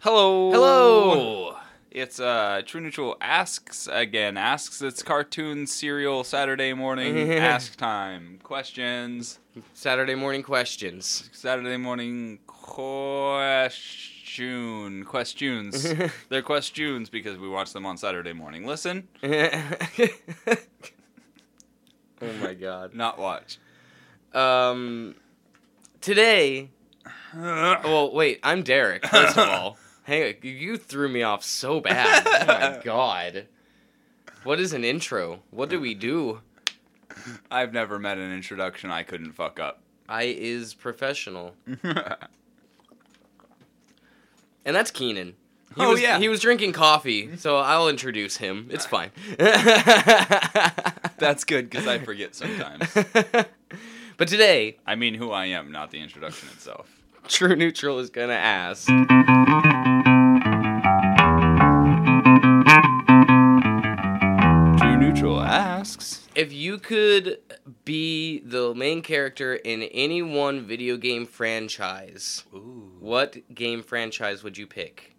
Hello. Hello. It's uh True Neutral asks again. Asks its cartoon serial Saturday morning ask time. Questions. Saturday morning questions. Saturday morning question questions. They're questions because we watch them on Saturday morning. Listen, oh my god. not watch. Um, today. Well, wait. I'm Derek. First of all, hey, you threw me off so bad. Oh my god. What is an intro? What do we do? I've never met an introduction I couldn't fuck up. I is professional, and that's Keenan. He Oh, was, yeah. He was drinking coffee, so I'll introduce him. It's fine. That's good because I forget sometimes. but today, I mean who I am, not the introduction itself. True Neutral is gonna ask. True Neutral asks. If you could be the main character in any one video game franchise, Ooh. what game franchise would you pick?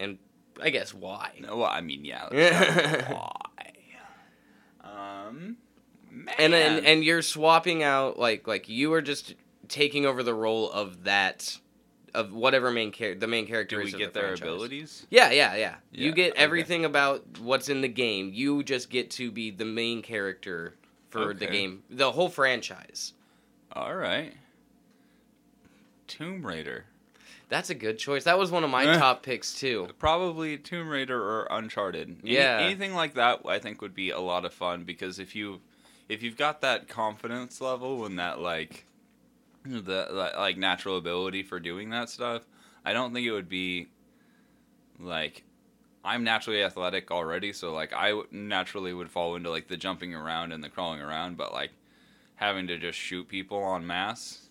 And I guess why? No, well, I mean, yeah. Why? Um, man. And and and you're swapping out like like you are just taking over the role of that of whatever main character the main character do we get the their franchise. abilities? Yeah, yeah, yeah. You Yeah, get okay. everything about what's in the game. You just get to be the main character for the game, the whole franchise. All right. Tomb Raider. That's a good choice. That was one of my Eh. top picks too. Probably Tomb Raider or Uncharted. Any- Yeah. anything like that, I think would be a lot of fun because if you, if you've got that confidence level and that like, the like natural ability for doing that stuff, I don't think it would be, like, I'm naturally athletic already, so like I w- naturally would fall into like the jumping around and the crawling around, but like having to just shoot people en masse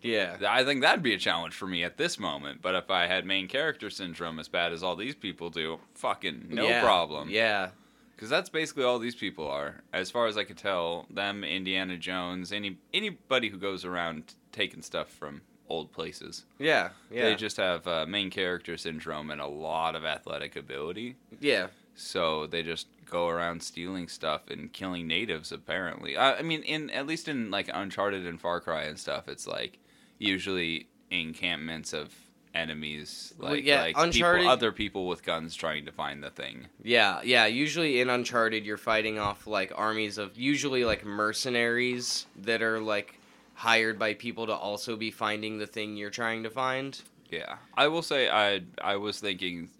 Yeah. I think that'd be a challenge for me at this moment. But if I had main character syndrome as bad as all these people do, fucking no Yeah. problem. Yeah. Because that's basically all these people are, as far as I could tell. Them, Indiana Jones, any anybody who goes around taking stuff from old places. Yeah. Yeah. They just have uh, main character syndrome and a lot of athletic ability. yeah. So they just go around stealing stuff and killing natives. Apparently, I, I mean, in at least in like Uncharted and Far Cry and stuff, it's like usually encampments of enemies, Well, like yeah, like Uncharted- people, other people with guns trying to find the thing. Yeah, yeah. Usually in Uncharted, you're fighting off like armies of usually like mercenaries that are like hired by people to also be finding the thing you're trying to find. Yeah, I will say I I was thinking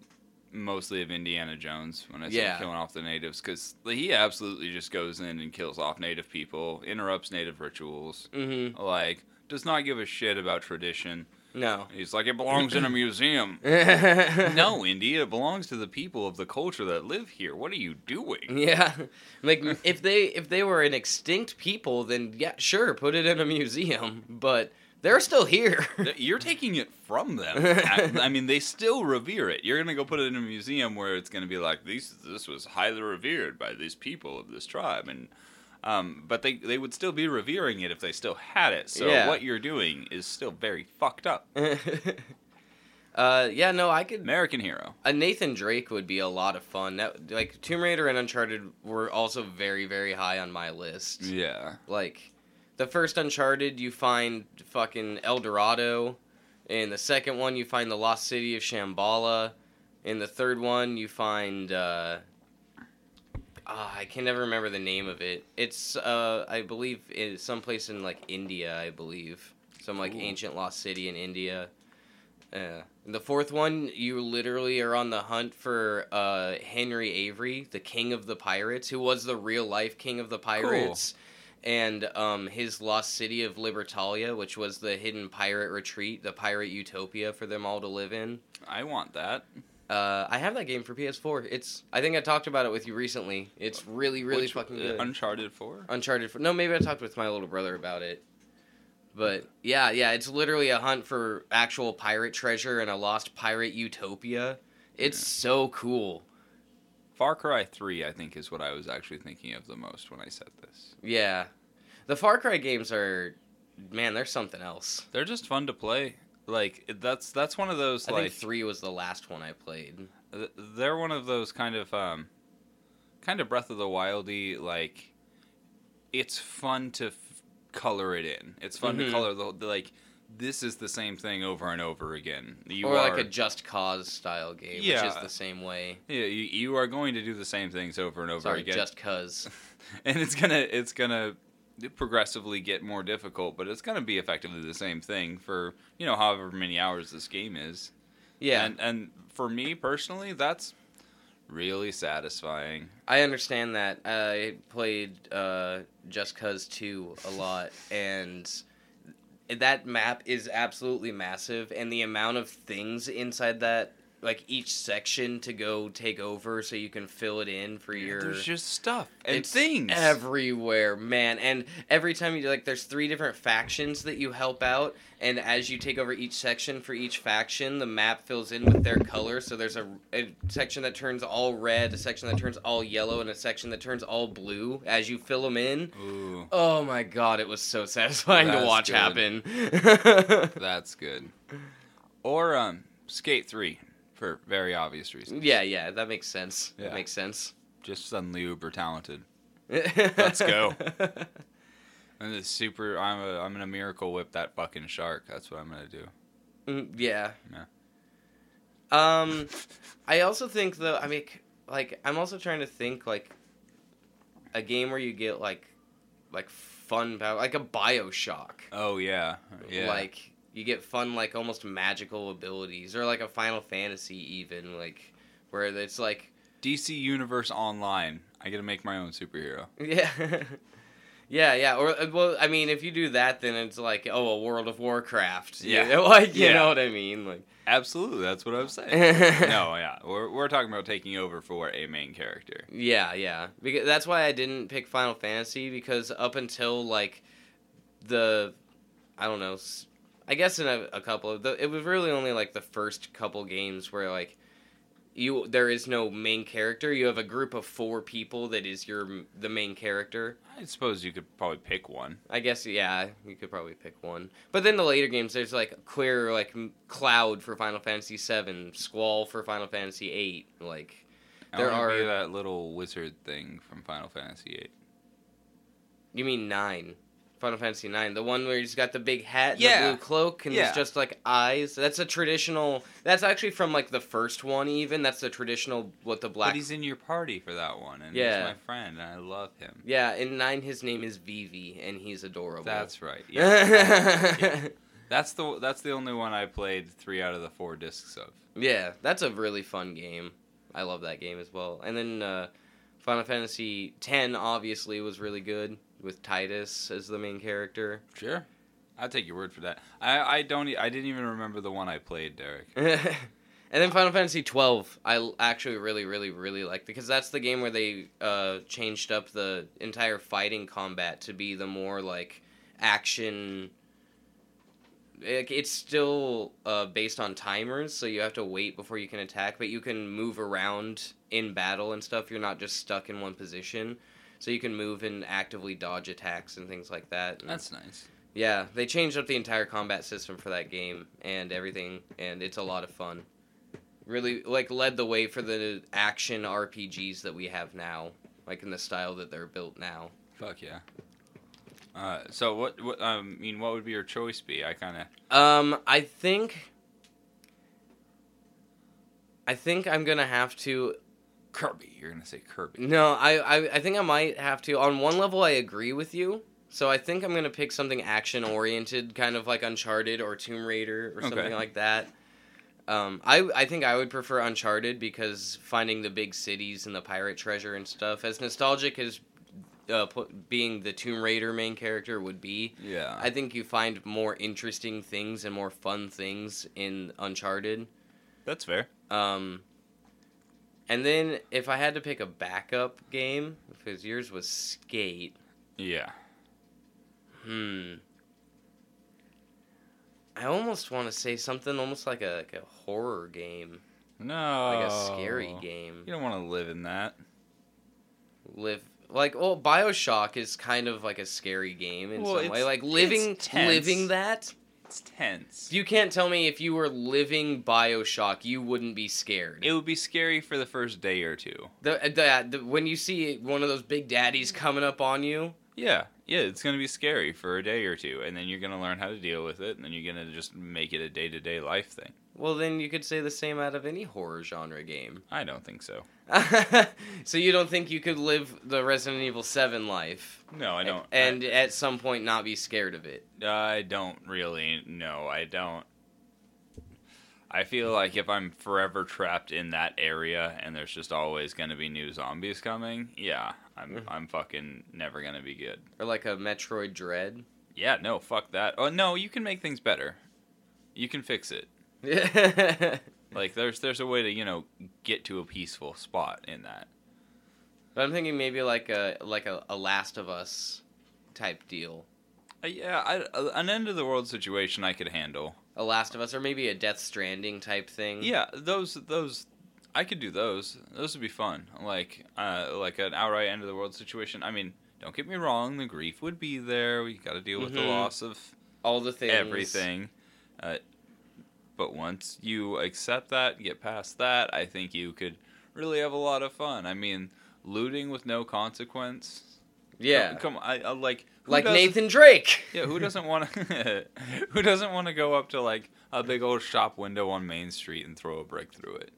mostly of Indiana Jones when I said Yeah. killing off the natives because he absolutely just goes in and kills off native people, interrupts native rituals, Mm-hmm. like does not give a shit about tradition. No. He's like, it belongs in a museum. no. Indy, it belongs to the people of the culture that live here. What are you doing? Yeah, like if they if they were an extinct people, then yeah, sure, put it in a museum. But they're still here. You're taking it from them. I, I mean, they still revere it. You're gonna go put it in a museum where it's gonna be like this This was highly revered by these people of this tribe, and um, but they they would still be revering it if they still had it. So Yeah. what you're doing is still very fucked up. uh, yeah, no, I could. American hero. A Nathan Drake would be a lot of fun. That like Tomb Raider and Uncharted were also very very high on my list. Yeah. Like the first Uncharted, you find fucking El Dorado. In the second one, you find the lost city of Shambhala. In the third one, you find. Uh, ah, I can never remember the name of it. It's, uh, I believe, it's someplace in like India. I believe some like Ooh. ancient lost city in India. Uh, the fourth one, you literally are on the hunt for uh, Henry Avery, the king of the pirates, who was the real life king of the pirates, and um, his lost city of Libertalia, which was the hidden pirate retreat, the pirate utopia for them all to live in. I want that. Uh, I have that game for PS4. It's I think I talked about it with you recently. It's really really Which- fucking uh, good. Uncharted Four. Uncharted. 4. no, maybe I talked with my little brother about it. But yeah, yeah, it's literally a hunt for actual pirate treasure in a lost pirate utopia. It's so cool. Far Cry Three, I think, is what I was actually thinking of the most when I said this. Yeah. The Far Cry games are man, they're something else. They're just fun to play. Like that's that's one of those I like think three was the last one I played. th- they're one of those kind of um kind of breath of the wildy like it's fun to f- color it in it's fun Mhm. to color the, the like this is the same thing over and over again you or are like a Just Cause style game, which is the same way. yeah, you, you are going to do the same things over and over Sorry, again Just Cause. and it's gonna it's gonna progressively get more difficult but it's gonna be effectively the same thing for you know however many hours this game is. Yeah, and and for me personally that's really satisfying. I understand that. I played uh, Just Cause 2 a lot, and that map is absolutely massive, and the amount of things inside that, like each section to go take over so you can fill it in for your. There's just stuff and it's things. everywhere, man. And every time you like, there's three different factions that you help out, and as you take over each section for each faction, the map fills in with their color. So there's a, a section that turns all red, a section that turns all yellow, and a section that turns all blue as you fill them in. Ooh, Oh my god, it was so satisfying to watch good. happen. that's good. Or um, Skate Three, for very obvious reasons. yeah, yeah, that makes sense. Yeah. That makes sense. Just suddenly uber talented. Let's go. And it's super. I'm a. I'm gonna miracle whip that fucking shark. That's what I'm gonna do. Mm, yeah. Yeah. Um, I also think though. I mean, like, I'm also trying to think like a game where you get like, like fun power, like a Bioshock. Oh yeah, yeah. Like you get fun, like almost magical abilities, or like a Final Fantasy, even like where it's like, DC Universe Online. I get to make my own superhero. yeah. Yeah, yeah, or uh, well, I mean, if you do that, then it's like, oh, a World of Warcraft. you Yeah. know, like you Yeah. know what I mean, like. Absolutely, that's what I'm saying. no, yeah, we're we're talking about taking over for a main character. Yeah, yeah. Because that's why I didn't pick Final Fantasy because up until like the I don't know, I guess in a, a couple of the it was really only like the first couple games where like you there is no main character. You have a group of four people that is your the main character. I suppose you could probably pick one. I guess yeah, you could probably pick one. But then the later games, there's like clear like Cloud for Final Fantasy VII, Squall for Final Fantasy VIII. Like There are- that little wizard thing from Final Fantasy VIII. You mean nine? Final Fantasy nine, the one where he's got the big hat, and Yeah. the blue cloak, and Yeah. it's just like eyes. That's a traditional. That's actually from like the first one. Even that's the traditional what the black. But he's in your party for that one, and Yeah. he's my friend, and I love him. yeah, in nine his name is Vivi, and he's adorable. That's right. Yeah. yeah. that's the that's the only one I played three out of the four discs of. yeah, that's a really fun game. I love that game as well. And then uh, Final Fantasy ten obviously was really good with Tidus as the main character. Sure. I'll take your word for that. I, I don't. I didn't even remember the one I played, Derek. and then Final Fantasy twelve, I actually really, really, really like because that's the game where they uh, changed up the entire fighting combat to be the more like action. It's still uh, based on timers, so you have to wait before you can attack, but you can move around in battle and stuff. You're not just stuck in one position, so you can move and actively dodge attacks and things like that. And- That's nice. yeah, they changed up the entire combat system for that game and everything, and it's a lot of fun. Really, like, led the way for the action RPGs that we have now, like in the style that they're built now. Fuck yeah. Uh, so what? What? um, I mean, what would be your choice be? I kind of. Um, I think, I think I'm gonna have to. Kirby. You're gonna say Kirby. No, I, I, I think I might have to. On one level, I agree with you. So I think I'm gonna pick something action oriented, kind of like Uncharted or Tomb Raider or something Okay. like that. Um, I I think I would prefer Uncharted because finding the big cities and the pirate treasure and stuff, as nostalgic as uh, being the Tomb Raider main character would be, Yeah. I think you find more interesting things and more fun things in Uncharted. That's fair. Um, and then if I had to pick a backup game, because yours was Skate, Yeah. hmm. I almost want to say something almost like a, like a horror game, No. like a scary game. You don't want to live in that. Live like well, Bioshock is kind of like a scary game in Well, some way. Like living living that. It's tense. You can't tell me if you were living Bioshock, you wouldn't be scared. It would be scary for the first day or two. The, uh, the, the when you see one of those big daddies coming up on you, Yeah, yeah, it's gonna be scary for a day or two, and then you're gonna learn how to deal with it, and then you're gonna just make it a day to day life thing. Well, then you could say the same out of any horror genre game. I don't think so. so you don't think you could live the Resident Evil Seven life, No, I don't. and at some point not be scared of it? I, I don't really. No, I don't. I feel like if I'm forever trapped in that area and there's just always gonna be new zombies coming, yeah, I'm Mhm. I'm fucking never gonna be good. Or like a Metroid Dread? Yeah, no, fuck that. Oh no, you can make things better. You can fix it. Like there's there's a way to you know get to a peaceful spot in that. But I'm thinking maybe like a like a, a Last of Us type deal. Uh, yeah, I, uh, an end of the world situation I could handle. A Last of Us, or maybe a Death Stranding type thing. Yeah, those those I could do those. Those would be fun. Like uh like an outright end of the world situation. I mean, don't get me wrong, the grief would be there. We got to deal with the Mhm. loss of all the things. everything. Uh, but once you accept that, get past that, I think you could really have a lot of fun. I mean, looting with no consequence. Yeah, Come, come I, I like like Nathan Drake. Yeah, who doesn't want to? who doesn't want to go up to like a big old shop window on Main Street and throw a brick through it?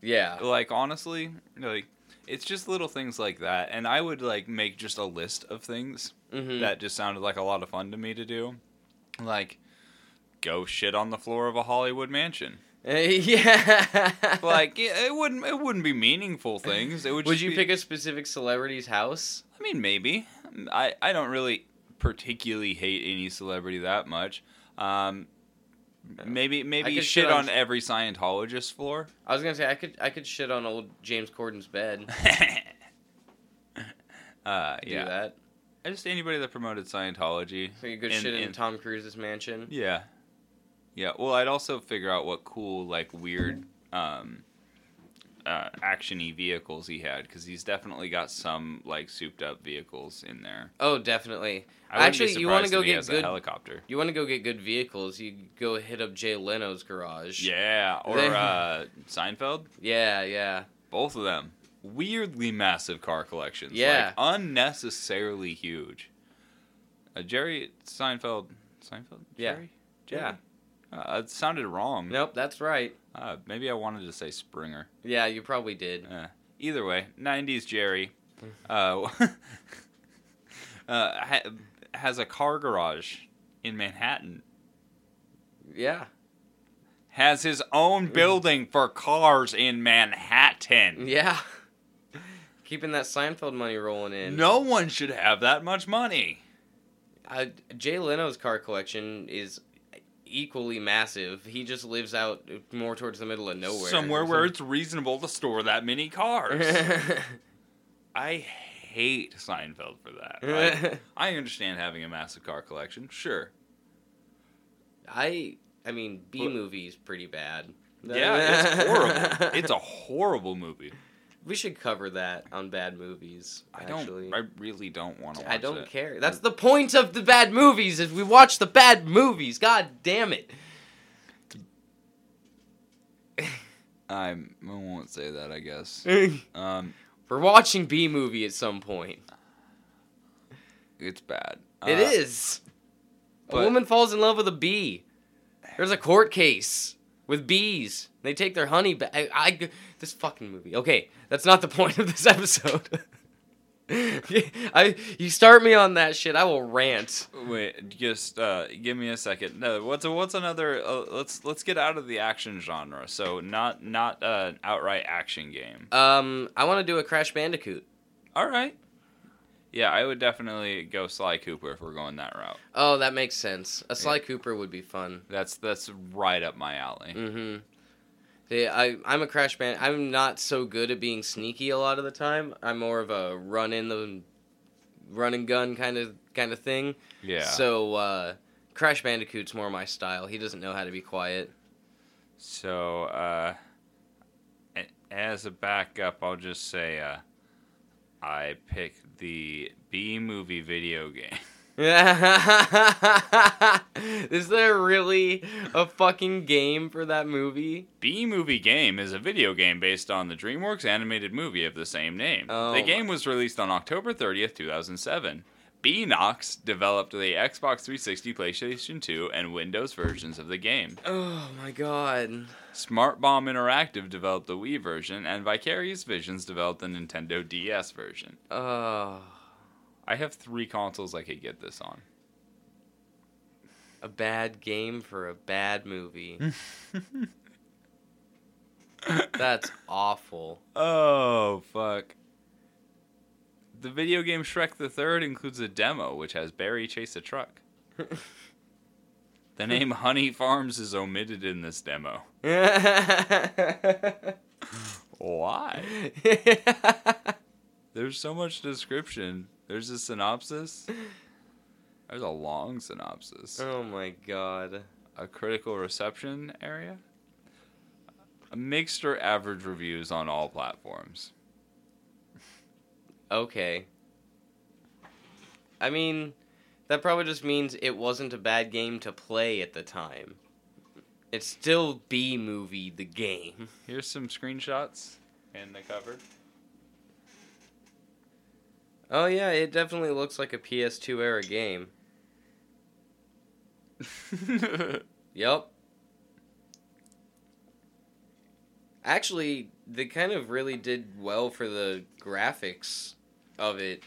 Yeah, Like honestly, like it's just little things like that, and I would like make just a list of things hmm that just sounded like a lot of fun to me to do, like go shit on the floor of a Hollywood mansion. yeah. Like it, it wouldn't it wouldn't be meaningful things. It would. Would you be- pick a specific celebrity's house? I mean, maybe. I, I don't really particularly hate any celebrity that much. Um, maybe maybe shit on- on every Scientologist floor. I was gonna say I could I could shit on old James Corden's bed. uh, Do yeah, that. just anybody that promoted Scientology. So you could In- shit in, in- Tom Cruise's mansion. Yeah, yeah. Well, I'd also figure out what cool, like weird, um, uh, actiony vehicles he had because he's definitely got some like souped up vehicles in there. Oh, definitely. I Actually, you wanna go get good- helicopter. You want to go get good vehicles? You go hit up Jay Leno's garage. Yeah, or uh, Seinfeld. Yeah, yeah. Both of them. Weirdly massive car collections. Yeah. Like, unnecessarily huge. Uh, Jerry Seinfeld. Seinfeld? Yeah. Jerry? Jerry? Uh, it sounded wrong. Nope, that's right. Uh, maybe I wanted to say Springer. Yeah, you probably did. Uh, either way, 90s Jerry uh, uh, ha- has a car garage in Manhattan. Yeah. Has his own building for cars in Manhattan. Yeah. Keeping that Seinfeld money rolling in. No one should have that much money. Uh, Jay Leno's car collection is equally massive. He just lives out more towards the middle of nowhere. Somewhere where it's reasonable to store that many cars. I hate Seinfeld for that. I, I understand having a massive car collection, sure. I I mean B What? movie's pretty bad. Yeah, it's horrible. It's a horrible movie. We should cover that on bad movies. I don't. I really don't want to watch I don't it. care. That's the point of the bad movies is we watch the bad movies. God damn it. I won't say that. I guess. We're Um, watching B movie at some point. it's bad. It Uh, is. A woman falls in love with a bee. There's a court case with bees. They take their honey back. I, I- this fucking movie. Okay, that's not the point of this episode. I you start me on that shit, I will rant. Wait, just uh, give me a second. No, what's a, what's another? Uh, let's let's get out of the action genre. So not not uh, an outright action game. Um, I want to do a Crash Bandicoot. All right. Yeah, I would definitely go Sly Cooper if we're going that route. Oh, that makes sense. A Sly Cooper would be fun. That's that's right up my alley. Mm-hmm. Yeah, I I'm a Crash Band. I'm not so good at being sneaky a lot of the time. I'm more of a run in the run and gun kind of kind of thing. Yeah. So uh, Crash Bandicoot's more my style. He doesn't know how to be quiet. So, uh, as a backup, I'll just say uh, I picked the B movie video game. Is there really a fucking game for that movie? B Movie Game is a video game based on the DreamWorks animated movie of the same name. Oh. The game was released on October 30th, 2007. Beenox developed the Xbox 360, PlayStation 2, and Windows versions of the game. Oh my god. Smart Bomb Interactive developed the Wii version, and Vicarious Visions developed the Nintendo DS version. Oh, I have three consoles I could get this on. a bad game for a bad movie. That's awful. Oh, fuck. The video game Shrek the Third includes a demo which has Barry chase a truck. The name Honey Farms is omitted in this demo. Why? There's so much description. There's a synopsis. There's a long synopsis. oh my god. A critical reception area. A mixed or average reviews on all platforms. Okay. I mean, that probably just means it wasn't a bad game to play at the time. It's still B movie the game. Here's some screenshots in the cover. Oh yeah, it definitely looks like a PS2 era game. Yep. Actually, they kind of really did well for the graphics of it,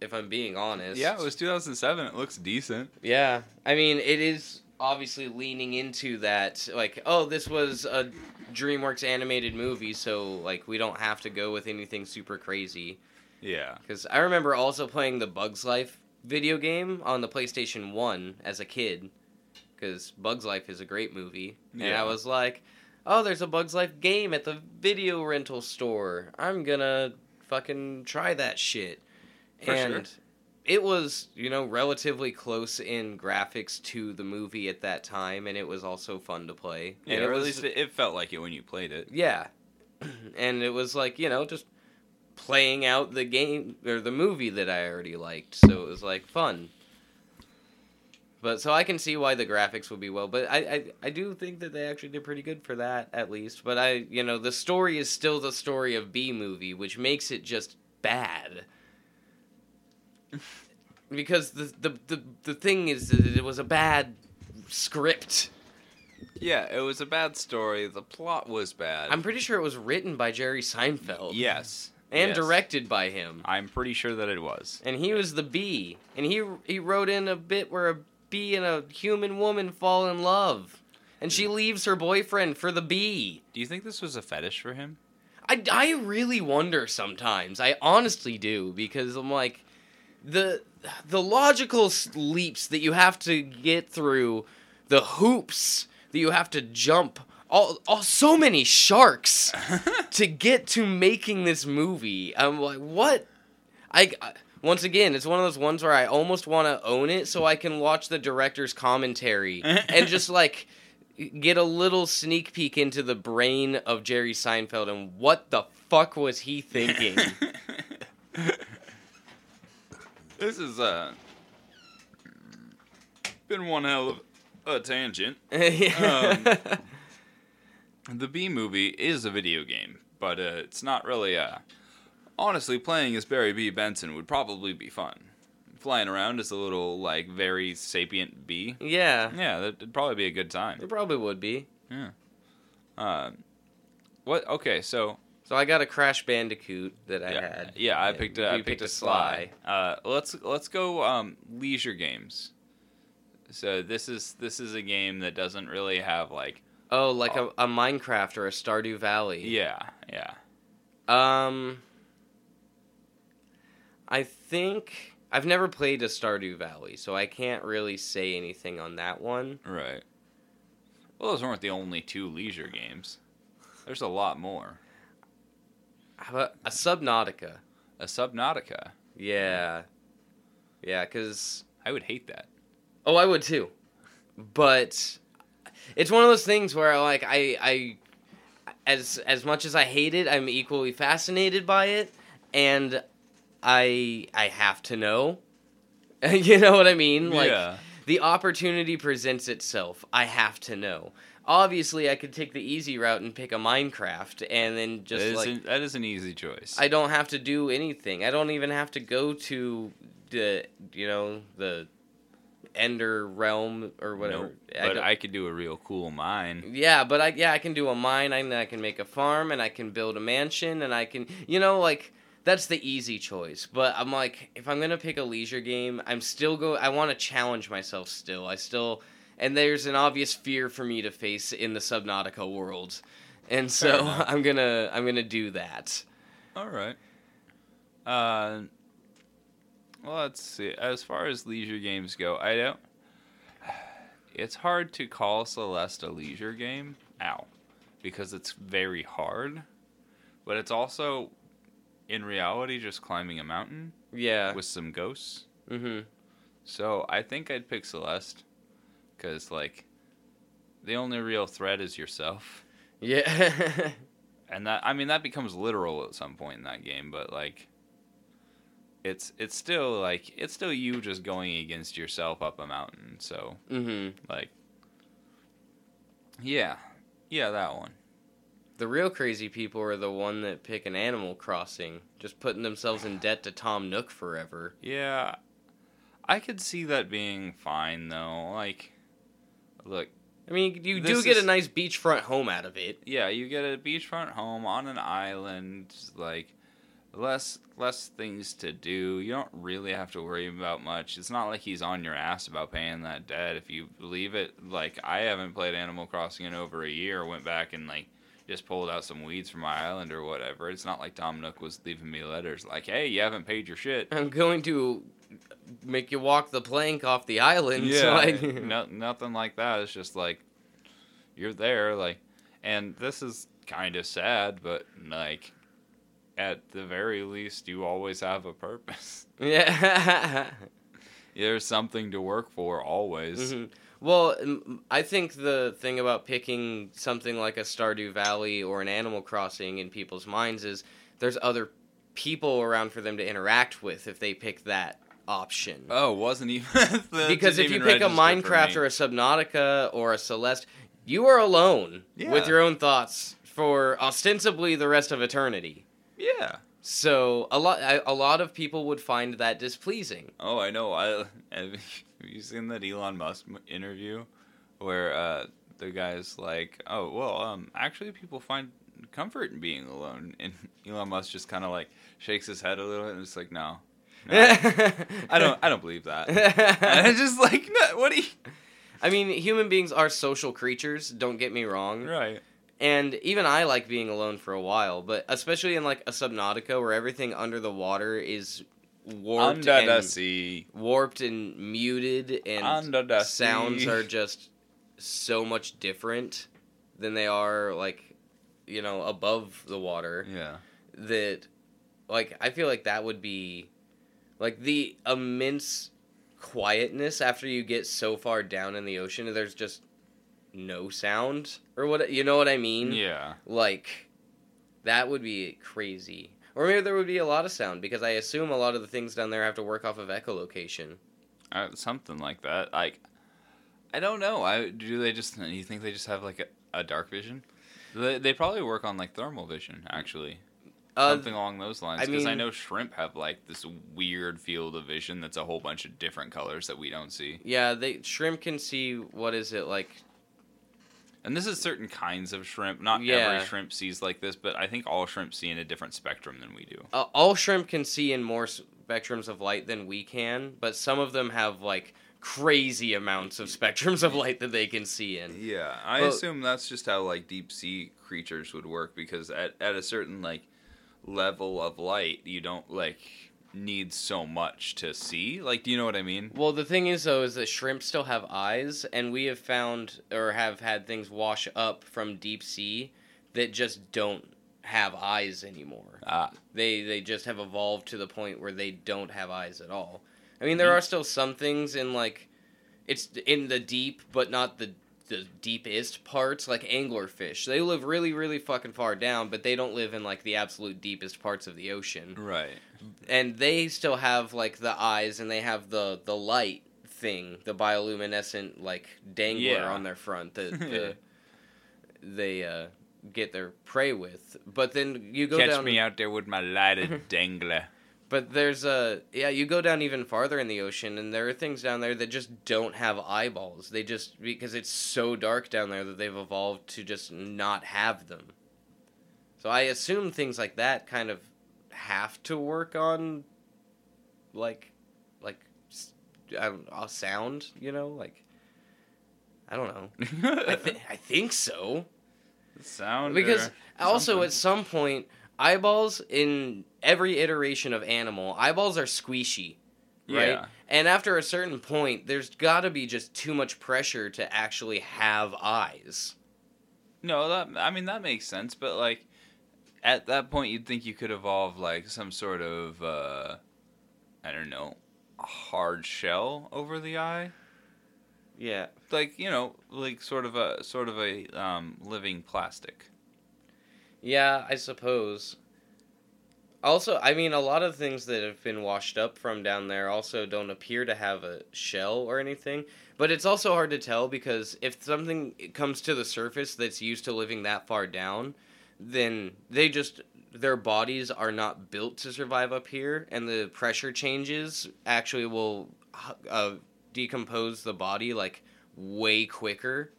if I'm being honest. yeah, it was 2007. It looks decent. Yeah, I mean, it is obviously leaning into that. Like, oh, this was a DreamWorks animated movie, so like we don't have to go with anything super crazy. Yeah. Because I remember also playing the Bugs Life video game on the PlayStation One as a kid. Because Bugs Life is a great movie, and I was like, oh, there's a Bugs Life game at the video rental store. I'm gonna fucking try that shit. For sure. and it was, you know, relatively close in graphics to the movie at that time, and it was also fun to play. Yeah, and it or at least it felt like it when you played it. yeah. and it was like, you know, just playing out the game or the movie that I already liked. So it was like fun. But so I can see why the graphics would be well, but I, I I do think that they actually did pretty good for that at least. But I you know, the story is still the story of B movie, which makes it just bad. because the, the the the thing is that it was a bad script. Yeah, it was a bad story. The plot was bad. I'm pretty sure it was written by Jerry Seinfeld. yes. And yes. directed by him. I'm pretty sure that it was. And he was the bee, and he he wrote in a bit where a bee and a human woman fall in love, and she leaves her boyfriend for the bee. Do you think this was a fetish for him? I, I really wonder sometimes. I honestly do because I'm like the the logical leaps that you have to get through, the hoops that you have to jump, all, all so many sharks to get to making this movie. I'm like, what? I, I once again, it's one of those ones where I almost want to own it so I can watch the director's commentary and just like get a little sneak peek into the brain of Jerry Seinfeld and what the fuck was he thinking? this is uh been one hell of a tangent. Um, The B movie is a video game, but uh, it's not really uh honestly playing as Barry B Benson would probably be fun. Flying around as a little like very sapient bee. yeah, Yeah, that'd probably be a good time. it probably would be. Yeah. Uh, what? Okay, so So I got a Crash Bandicoot that I yeah, had. yeah, I picked a, I You picked a Sly. Uh, let's let's go um, leisure games. So this is this is a game that doesn't really have like Oh, like a, a Minecraft or a Stardew Valley. yeah yeah Um, I think I've never played a Stardew Valley, so I can't really say anything on that one. right. Well, those weren't the only two leisure games. There's a lot more. How about a Subnautica? A Subnautica. Yeah, yeah, because I would hate that. oh, I would too, but it's one of those things where like I I as as much as I hate it, I'm equally fascinated by it, and I I have to know you know what I mean? Like yeah. the opportunity presents itself. I have to know. Obviously, I could take the easy route and pick a Minecraft, and then just that, like an, that is an easy choice. I don't have to do anything. I don't even have to go to the you know the Ender realm or whatever. Nope. I but don't- I could do a real cool mine. yeah, but I yeah I can do a mine and I can make a farm and I can build a mansion and I can you know like that's the easy choice. But I'm like if I'm gonna pick a leisure game, I'm still go. I want to challenge myself still. I still and there's an obvious fear for me to face in the Subnautica world, and so. I'm gonna I'm gonna do that. All right. Uh, let's see. As far as leisure games go, I don't. It's hard to call Celeste a leisure game. Ow. Because it's very hard. But it's also, in reality, just climbing a mountain Yeah. with some ghosts. Mm-hmm. So I think I'd pick Celeste. Because, like, the only real threat is yourself. Yeah. and that I mean that becomes literal at some point in that game, but like it's it's still like it's still you just going against yourself up a mountain. So mm-hmm. like yeah. Yeah, that one. The real crazy people are the one that pick an Animal Crossing, just putting themselves in debt to Tom Nook forever. Yeah. I could see that being fine though. Like look, I mean, you do get is- a nice beachfront home out of it. yeah, you get a beachfront home on an island, like less less things to do. You don't really have to worry about much. It's not like he's on your ass about paying that debt if you believe it. Like I haven't played Animal Crossing in over a year. Went back and like just pulled out some weeds from my island or whatever. It's not like Tom Nook was leaving me letters like, "Hey, you haven't paid your shit." I'm going to make you walk the plank off the island. I- no, nothing like that. It's just like you're there, like, and this is kind of sad, but like at the very least, you always have a purpose. yeah. There's something to work for always. Mhm. Well, I think the thing about picking something like a Stardew Valley or an Animal Crossing in people's minds is there's other people around for them to interact with if they pick that option. Oh, wasn't even because if you pick a Minecraft or a Subnautica or a Celeste, you are alone Yeah. with your own thoughts for ostensibly the rest of eternity. Yeah. So a lot, I- a lot of people would find that displeasing. Oh, I know. I have you seen that Elon Musk interview where uh, the guy's like, "Oh, well, um, actually, people find comfort in being alone," and Elon Musk just kind of like shakes his head a little bit and it's like, "No, no I don't, I don't believe that." and it's just like, no, "What do you?" I mean, human beings are social creatures. Don't get me wrong. Right. And even I like being alone for a while, but especially in like a Subnautica where everything under the water is warped Under the and sea. warped and muted, and Under the sounds sea. are just so much different than they are like you know above the water. Yeah. That like I feel like that would be like the immense quietness after you get so far down in the ocean. There's just no sound or what you know what I mean? Yeah. Like, that would be crazy. Or maybe there would be a lot of sound because I assume a lot of the things down there have to work off of echolocation. Uh, something like that. Like, I don't know. I do they just? You think they just have like a, a dark vision? They, they probably work on like thermal vision, actually. Uh, Something along those lines. Because I, mean- know shrimp have like this weird field of vision that's a whole bunch of different colors that we don't see. yeah, they shrimp can see what is it like? And this is certain kinds of shrimp. Not Yeah. every shrimp sees like this, but I think all shrimp see in a different spectrum than we do. Uh, all shrimp can see in more spectrums of light than we can, but some of them have like crazy amounts of spectrums of light that they can see in. Yeah, I Well- assume that's just how like deep sea creatures would work because at at a certain like level of light, you don't like need so much to see. Like, do you know what I mean? Well, the thing is, though, is that shrimp still have eyes, and we have found or have had things wash up from deep sea that just don't have eyes anymore. Ah, They they just have evolved to the point where they don't have eyes at all. I mean, there Mhm. are still some things in like it's in the deep, but not the the deepest parts, like anglerfish. They live really, really fucking far down, but they don't live in like the absolute deepest parts of the ocean. Right. And they still have like the eyes, and they have the the light thing, the bioluminescent like dangler Yeah. on their front that the, they uh, get their prey with. But then you go Catch down. me out there with my lighted dangler. But there's a yeah, you go down even farther in the ocean, and there are things down there that just don't have eyeballs. They just because it's so dark down there that they've evolved to just not have them. So I assume things like that kind of have to work on, like, like, I don't a sound. You know, like, I don't know. I th- I think so Sound because also something. at some point eyeballs in every iteration of animal eyeballs are squishy right Yeah. and after a certain point there's got to be just too much pressure to actually have eyes No, that I mean that makes sense, but like at that point you'd think you could evolve like some sort of uh I don't know, a hard shell over the eye. yeah Like, you know, like sort of a sort of a um living plastic. Yeah i suppose. Also i mean a lot of things that have been washed up from down there also don't appear to have a shell or anything. But it's also hard to tell because if something comes to the surface that's used to living that far down then they just their bodies are not built to survive up here and the pressure changes actually will uh, decompose the body like way quicker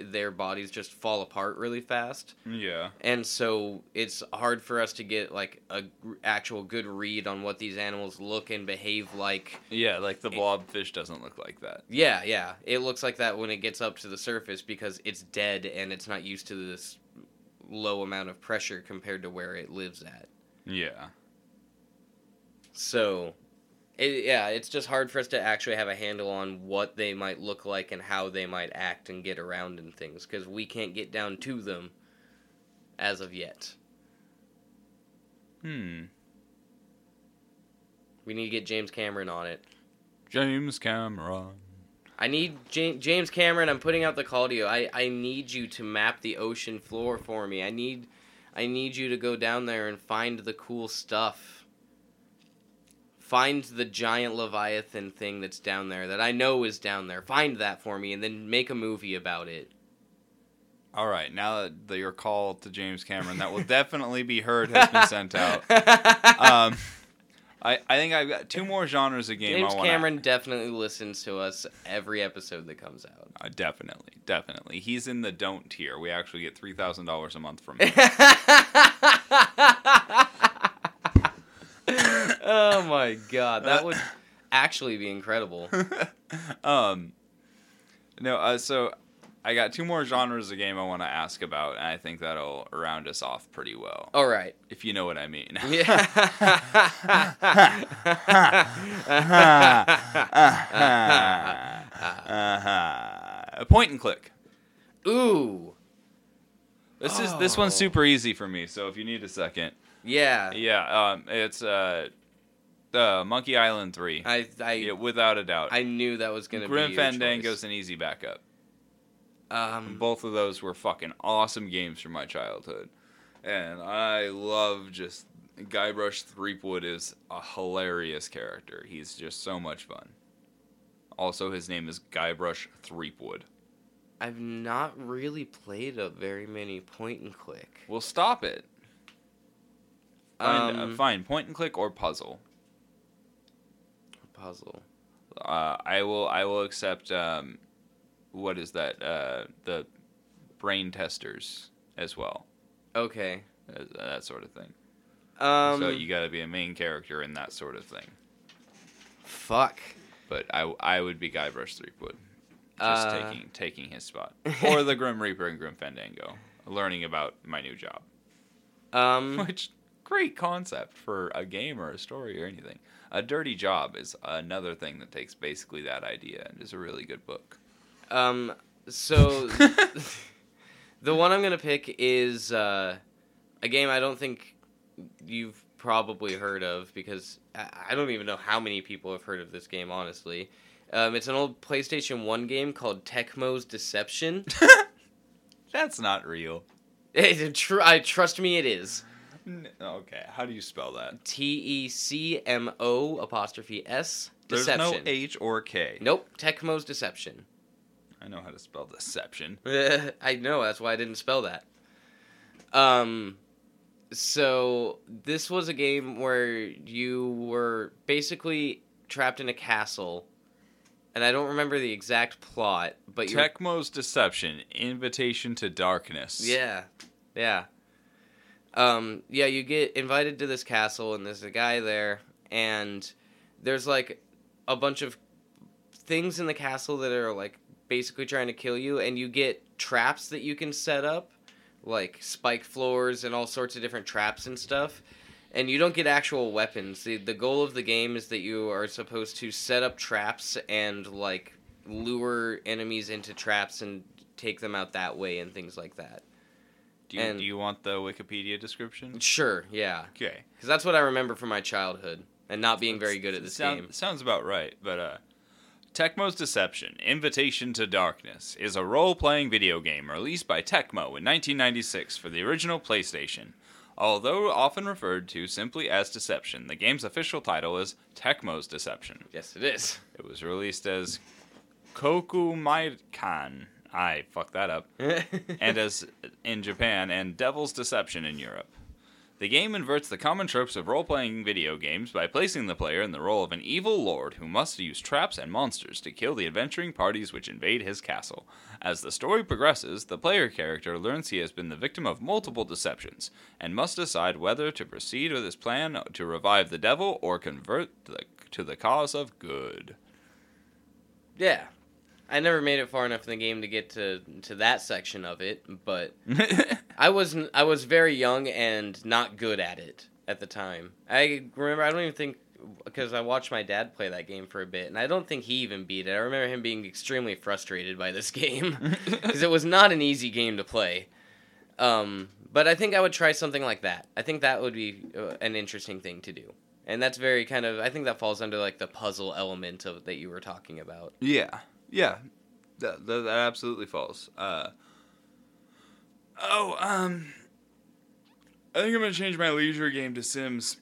their bodies just fall apart really fast Yeah. and so it's hard for us to get like a gr- actual good read on what these animals look and behave like Yeah, like the blobfish doesn't look like that. yeah yeah it looks like that when it gets up to the surface because it's dead and it's not used to this low amount of pressure compared to where it lives at Yeah. so it, yeah it's just hard for us to actually have a handle on what they might look like and how they might act and get around and things because we can't get down to them as of yet Hmm. we need to get james cameron on it James Cameron. I need James, James Cameron. I'm putting out the call to you. I, I need you to map the ocean floor for me. I need I need you to go down there and find the cool stuff. Find the giant leviathan thing that's down there that I know is down there. Find that for me and then make a movie about it. All right, now that your call to James Cameron that will definitely be heard has been sent out. Um, I, I think I've got two more genres of game James I want Cameron definitely listens to us every episode that comes out. Uh, definitely, definitely. He's in the don't tier. We actually get three thousand dollars a month from him. Oh my god, that would actually be incredible. um, no, uh, so I got two more genres of game I want to ask about, and I think that'll round us off pretty well, All right. if you know what I mean. uh-huh. Point and click. Ooh. This is this one's Oh. super easy for me. So if you need a second, Yeah. yeah, um, it's uh, the Monkey Island three, I I yeah, without a doubt. I knew that was gonna Grim be your Fandango's choice. an easy backup. Um, Both of those were fucking awesome games from my childhood, and I love just Guybrush Threepwood is a hilarious character. He's just so much fun. Also, his name is Guybrush Threepwood. I've not really played a very many point and click. Well, stop it. Find, Um, uh, fine, point and click or puzzle. Puzzle. Uh, I will. I will accept. Um, what is that? Uh, the brain testers as well. Okay. Uh, that sort of thing. Um. so you got to be a main character in that sort of thing. fuck. But I, I would be Guybrush Threepwood, just Uh, taking taking his spot, or the Grim Reaper and Grim Fandango, learning about my new job. Um. Which great concept for a game or a story or anything. A dirty job is another thing that takes basically that idea and is a really good book. Um. So the one I'm gonna pick is uh, a game I don't think you've probably heard of because I don't even know how many people have heard of this game. Honestly, Um, it's an old PlayStation One game called Tecmo's Deception. That's not real. It- tr- I trust me, it is. N- Okay, how do you spell that? T E C M O apostrophe S. There's Deception. no H or K. Nope, Tecmo's Deception. I know how to spell deception. I know that's why I didn't spell that. Um, so this was a game where you were basically trapped in a castle, and I don't remember the exact plot, but you Tecmo's deception, invitation to darkness. yeah, yeah, um, yeah. You get invited to this castle, and there's a guy there, and there's like a bunch of things in the castle that are like basically trying to kill you, and you get traps that you can set up, like spike floors and all sorts of different traps and stuff. And you don't get actual weapons. The the goal of the game is that you are supposed to set up traps and like lure enemies into traps and take them out that way and things like that. Do you, And- do you want the Wikipedia description? Sure, yeah. Okay. Because that's what I remember from my childhood and not being very good at this Sound- game. Sounds about right, but uh Tecmo's Deception, Invitation to Darkness, is a role-playing video game released by Tecmo in 1996 for the original PlayStation. Although often referred to simply as Deception, the game's official title is Tecmo's Deception. Yes, it is. It was released as Koku Maikan. I fucked that up. and as in Japan and Devil's Deception in Europe. The game inverts the common tropes of role playing video games by placing the player in the role of an evil lord who must use traps and monsters to kill the adventuring parties which invade his castle. As the story progresses, the player character learns he has been the victim of multiple deceptions and must decide whether to proceed with his plan to revive the devil or convert the, to the cause of good. yeah. I never made it far enough in the game to get to, to that section of it, but I was I was very young and not good at it at the time. I remember I don't even think because I watched my dad play that game for a bit, and I don't think he even beat it. I remember him being extremely frustrated by this game because it was not an easy game to play. Um, but I think I would try something like that. I think that would be uh, an interesting thing to do, and that's very kind of I think that falls under like the puzzle element of that you were talking about. Yeah, yeah, that, that, that absolutely falls. Uh, oh, um, I think I'm gonna change my leisure game to Sims.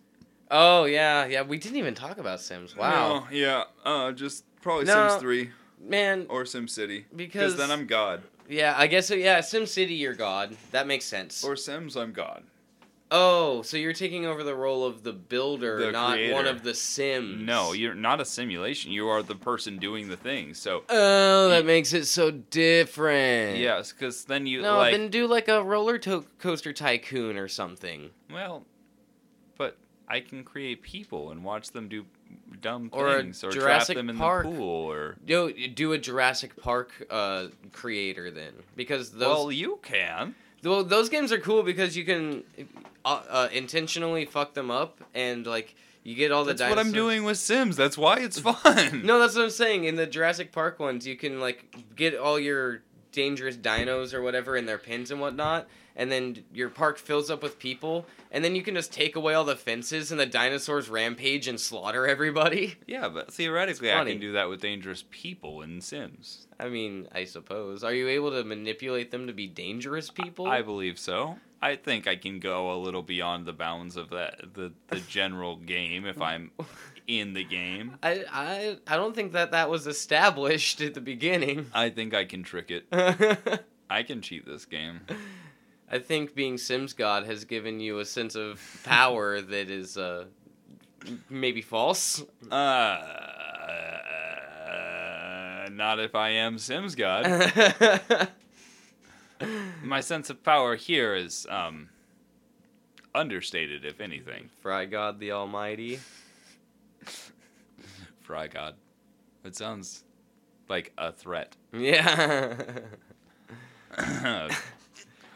Oh yeah, yeah. We didn't even talk about Sims. Wow, No, yeah, uh, just probably No. Sims Three man. or Sim City. Because then I'm God, yeah, I guess yeah. Sim City, you're God. That makes sense. or Sims, I'm God. Oh, so you're taking over the role of the builder, The not creator. one of the Sims. No, you're not a simulation. You are the person doing the thing. So Oh, that makes it so different. yes, because then you No, like then do like a roller to- coaster tycoon or something, well, but I can create people and watch them do dumb Or things, or Jurassic trap them in Park. the pool, or Yo, do a Jurassic Park uh, creator then, because those well, you can. Well, those games are cool because you can uh, uh, intentionally fuck them up and like you get all the. That's what I'm doing with Sims. That's why it's fun. No, that's what I'm saying. In the Jurassic Park ones, you can like get all your dangerous dinos or whatever in their pins and whatnot, and then your park fills up with people, and then you can just take away all the fences and the dinosaurs rampage and slaughter everybody. Yeah, but theoretically, I can do that with dangerous people in Sims. I mean, I suppose. Are you able to manipulate them to be dangerous people? I believe so. I think I can go a little beyond the bounds of that the the general game if I'm in the game. I, I I don't think that that was established at the beginning. I think I can trick it. I can cheat this game. Think being Sims God has given you a sense of power that is uh, maybe false. Uh, not if I am Sims God. My sense of power here is um understated, if anything. Fry God the Almighty. Fry God. It sounds like a threat. Yeah.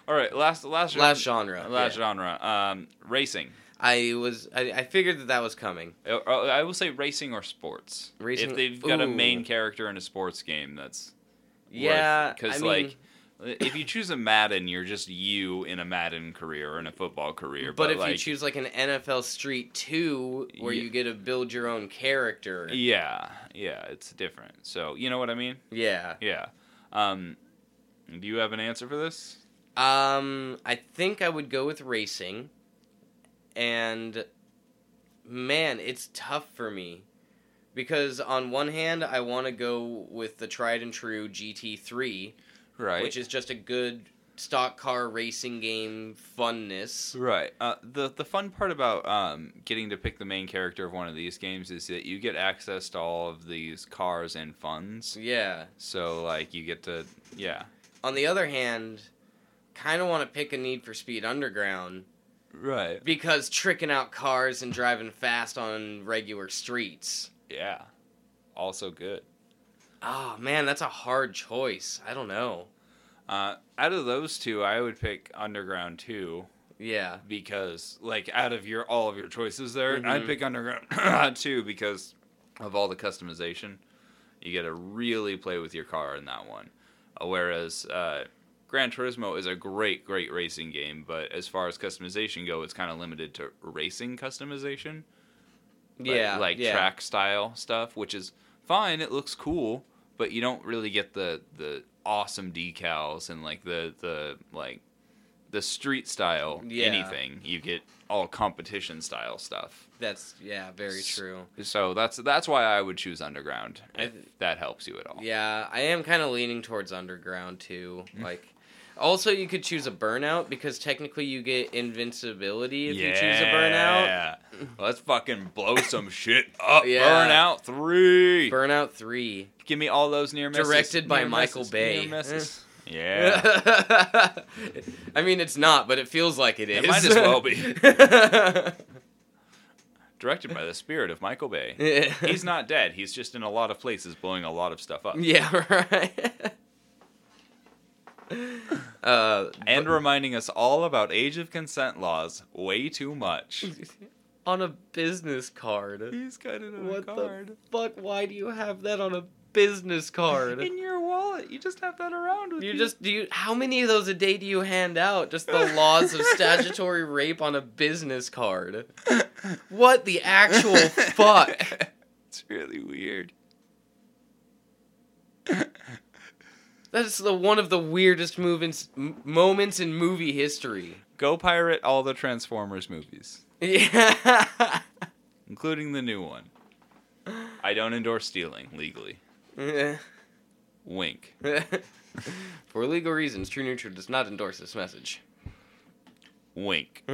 All right, last last Last genre. genre. Last yeah. genre. Um, racing. I was I, I figured that that was coming. Uh, uh, I will say racing or sports. Racing- If they've got a main character in a sports game, that's Yeah, because I mean, like if you choose a Madden, you're just you in a Madden career or in a football career. But, if like, you choose like an NFL Street 2 where Yeah. you get to build your own character. yeah, yeah, it's different. So you know what I mean? Yeah. Yeah. Um, do you have an answer for this? Um I think I would go with racing. And man, it's tough for me. Because on one hand, I want to go with the tried and true GT3, Right. which is just a good stock car racing game funness. Right. Uh, the the fun part about um, getting to pick the main character of one of these games is that you get access to all of these cars and funds. Yeah. So like you get to yeah. On the other hand, kind of want to pick a Need for Speed Underground Right. because tricking out cars and driving fast on regular streets. Yeah. Also good. Oh man, that's a hard choice. I don't know. Uh, out of those two, I would pick Underground 2 Yeah. because like out of your all of your choices there, Mhm. I'd pick Underground 2 because of all the customization. You get to really play with your car in that one. Uh, whereas uh, Gran Turismo is a great, great racing game, but as far as customization go, it's kind of limited to racing customization. Yeah. like yeah. track style stuff, which is fine. It looks cool, but you don't really get the the awesome decals and like the the like the street style Yeah. anything. You get all competition style stuff. That's yeah, very true. So that's that's why I would choose Underground. If th- that helps you at all. Yeah, I am kind of leaning towards Underground too. Like, also you could choose a Burnout because technically you get invincibility if you choose a Burnout. Yeah. Let's fucking blow some shit up. Yeah. Burnout three. Burnout Three. Give me all those near misses. Directed by Near Michael misses, Bay. near misses. Eh. Yeah. I mean, it's not, but it feels like it is. It might as well be. Directed by the spirit of Michael Bay. He's not dead. He's just in a lot of places blowing a lot of stuff up. Yeah, right. Uh, And reminding us all about age of consent laws way too much. on a business card. He's got it on What a card. the fuck? Why do you have that on a business card? In your wallet. You just have that around with You you. just do you how many of those a day do you hand out? Just the laws of statutory rape on a business card. What the actual fuck? it's really weird. That's the one of the weirdest movements m- moments in movie history. Go pirate all the Transformers movies, Yeah. including the new one. I don't endorse stealing legally. Wink. For legal reasons, True Neutral does not endorse this message. Wink.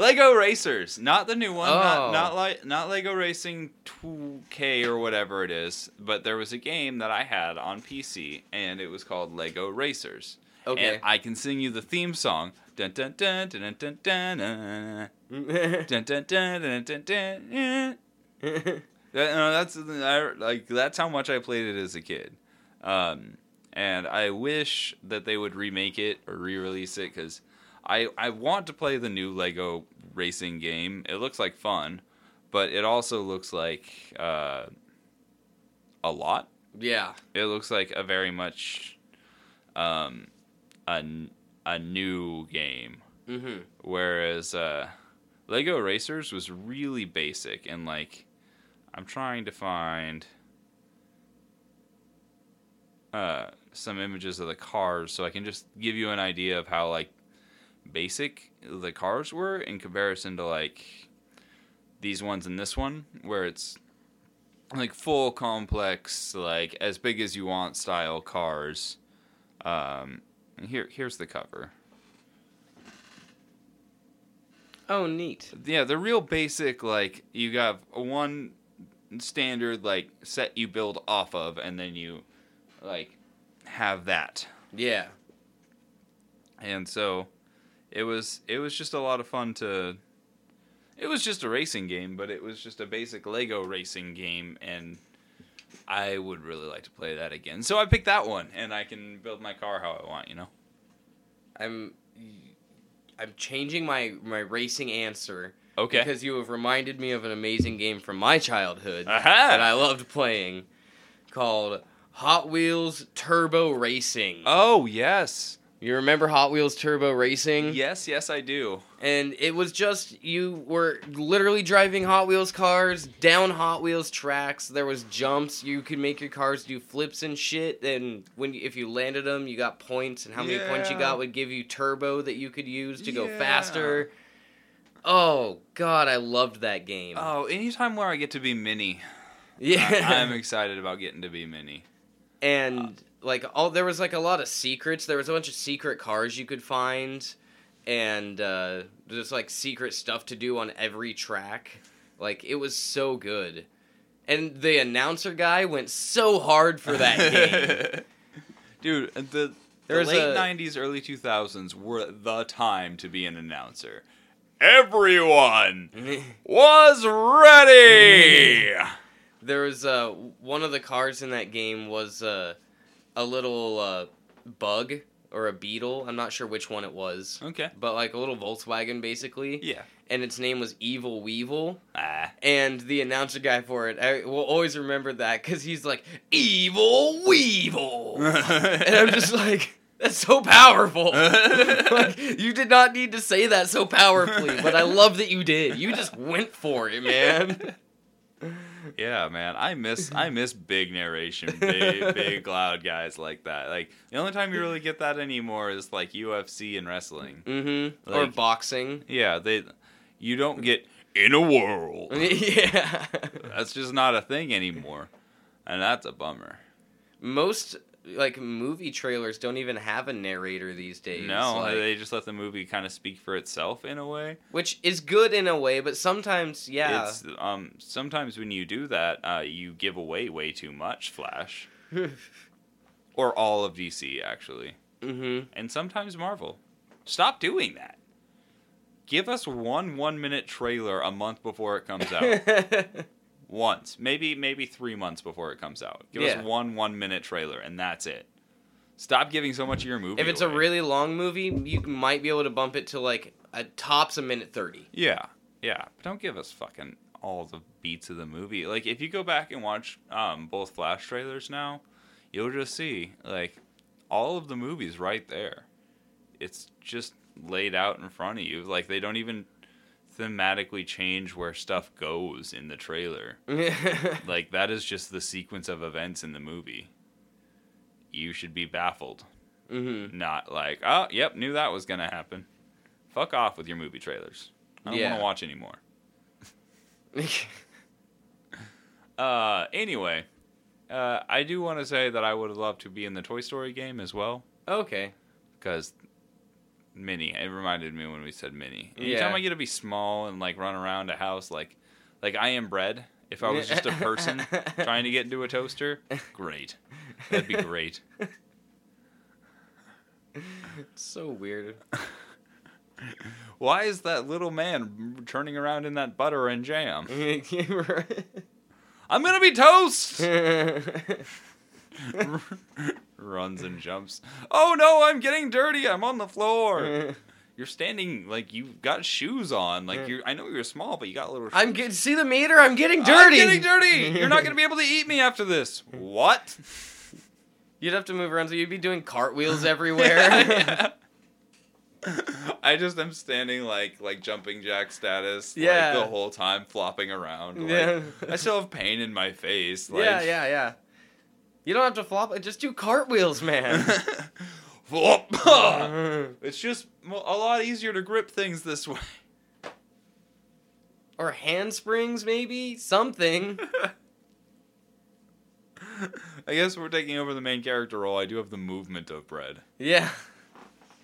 Lego Racers, not the new one, oh. not not like not Lego Racing 2K or whatever it is, but there was a game that I had on PC and it was called Lego Racers. Okay. And I can sing you the theme song. Dun dun dun dun dun dun dun. dun dun dun dun dun dun. that, no, that's I, like that's how much I played it as a kid. Um, and I wish that they would remake it or re-release it because I I want to play the new Lego racing game. It looks like fun, but it also looks like uh, a lot. yeah. It looks like a very much um, a a new game Mm-hmm. whereas uh, Lego Racers was really basic and like I'm trying to find uh, some images of the cars so I can just give you an idea of how like basic the cars were in comparison to like these ones and this one where it's like full complex like as big as you want style cars um here here's the cover Oh, neat. yeah, the real basic like you got one standard like set you build off of, and then you like have that. Yeah. And so it was it was just a lot of fun to. It was just a racing game, but it was just a basic Lego racing game, and I would really like to play that again. So I picked that one, and I can build my car how I want. You know. I'm I'm changing my my racing answer Okay. because you have reminded me of an amazing game from my childhood that I loved playing called Hot Wheels Turbo Racing. Oh yes, You remember Hot Wheels Turbo Racing? yes, yes, I do. And it was just you were literally driving Hot Wheels cars down Hot Wheels tracks. There was jumps. You could make your cars do flips and shit. And when if you landed them, you got points. And how many points you got would give you turbo that you could use to go faster. Oh God, I loved that game. Oh, anytime where I get to be mini, yeah, I, am excited about getting to be mini. and uh, like all there was like a lot of secrets there was a bunch of secret cars you could find and uh just like secret stuff to do on every track like it was so good and the announcer guy went so hard for that game Dude, the, the There's late a- 90s, early 2000s were the time to be an announcer. Everyone was ready! there was uh one of the cars in that game was uh a little uh bug or a beetle. I'm not sure which one it was. Okay. but like a little volkswagen basically. Yeah. and its name was evil weevil. Ah. and the announcer guy for it I will always remember that because he's like evil weevil. And i'm just like that's so powerful. Like you did not need to say that so powerfully but i love that you did. You just went for it man Yeah, man, I miss I miss big narration, big big loud guys like that. Like the only time you really get that anymore is like UFC and wrestling. mm-hmm or boxing Yeah, they you don't get in a world. yeah That's just not a thing anymore, and that's a bummer. most like movie trailers don't even have a narrator these days No, like- they just let the movie kind of speak for itself in a way. which is good in a way but sometimes yeah It's um sometimes when you do that, uh, you give away way too much Flash or all of DC actually, mm-hmm and sometimes Marvel. Stop doing that. Give us one one minute trailer a month before it comes out. Once, maybe maybe three months before it comes out. Give Yeah. us one one minute trailer, and that's it. Stop giving so much of your movie. if it's a really long movie, you might be able to bump it to like a tops a minute thirty. Yeah, yeah. But don't give us fucking all the beats of the movie. Like if you go back and watch um, both Flash trailers now, you'll just see like all of the movies right there. It's just laid out in front of you. Like they don't even thematically change where stuff goes in the trailer. Like that is just the sequence of events in the movie. You should be baffled, mm-hmm. not like, oh, yep, knew that was gonna happen. Fuck off with your movie trailers. I don't Yeah. want to watch anymore. Uh, anyway, uh, I do want to say that I would love to be in the Toy Story game as well okay. because mini. It reminded me when we said mini. Anytime Yeah. I get to be small and like run around a house like like I am bread. If I was just a person trying to get into a toaster, great. That'd be great. It's so weird. Why is that little man turning around in that butter and jam? I'm gonna be toast. Runs and jumps. Oh no, I'm getting dirty. I'm on the floor. You're standing like you've got shoes on. Like you, I know you're small, but you got a little. I'm getting see the meter. I'm getting I'm dirty. getting dirty. You're not gonna be able to eat me after this. What? You'd have to move around, so you'd be doing cartwheels everywhere. Yeah. I just am standing like like jumping jack status. Yeah. Like, the whole time flopping around. Like, Yeah. I still have pain in my face. Like, yeah, yeah, yeah. You don't have to flop. Just do cartwheels, man. Flop. it's just a lot easier to grip things this way. or handsprings, maybe something. I guess we're taking over the main character role. I do have the movement of bread. Yeah,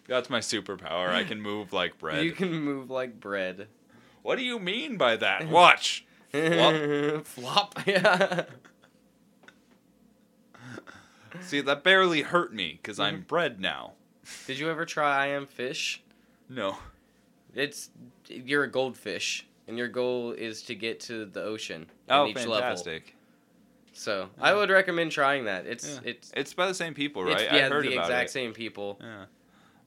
That's my superpower. I can move like bread. you can move like bread. What do you mean by that? Watch. Flop. Flop. Yeah. See, that barely hurt me because I'm bread now. Did you ever try I am fish? No. It's you're a goldfish, and your goal is to get to the ocean in Oh, each level. fantastic. So I would recommend trying that. It's Yeah. it's It's by the same people, right? it's I yeah heard the about exact it. same people. Yeah.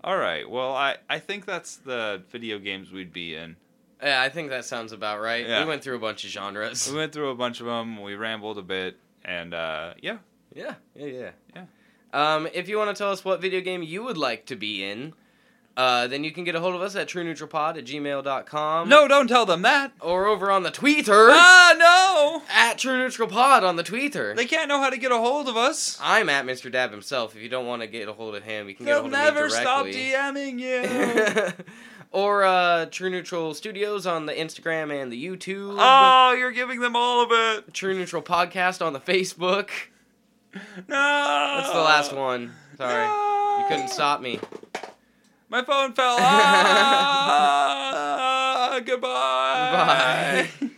All right. Well, I I think that's the video games we'd be in. Yeah, I think that sounds about right. Yeah. We went through a bunch of genres. We went through a bunch of them. We rambled a bit, and uh, yeah, Yeah, yeah, yeah. Yeah. Um, if you want to tell us what video game you would like to be in, uh, then you can get a hold of us at trueneutralpod at gmail.com. No, don't tell them that. Or over on the Tweeter Ah, no. at True Neutral Pod on the Tweeter. They can't know how to get a hold of us. I'm at Mr. Dab himself. If you don't want to get a hold of him, you can get a They'll hold never of me stop. DMing you. or uh, True Neutral Studios on the Instagram and the YouTube. oh, you're giving them all of it. True Neutral Podcast on the Facebook. No. That's the last one. Sorry. You couldn't stop me. My phone fell. Ah, goodbye. Bye.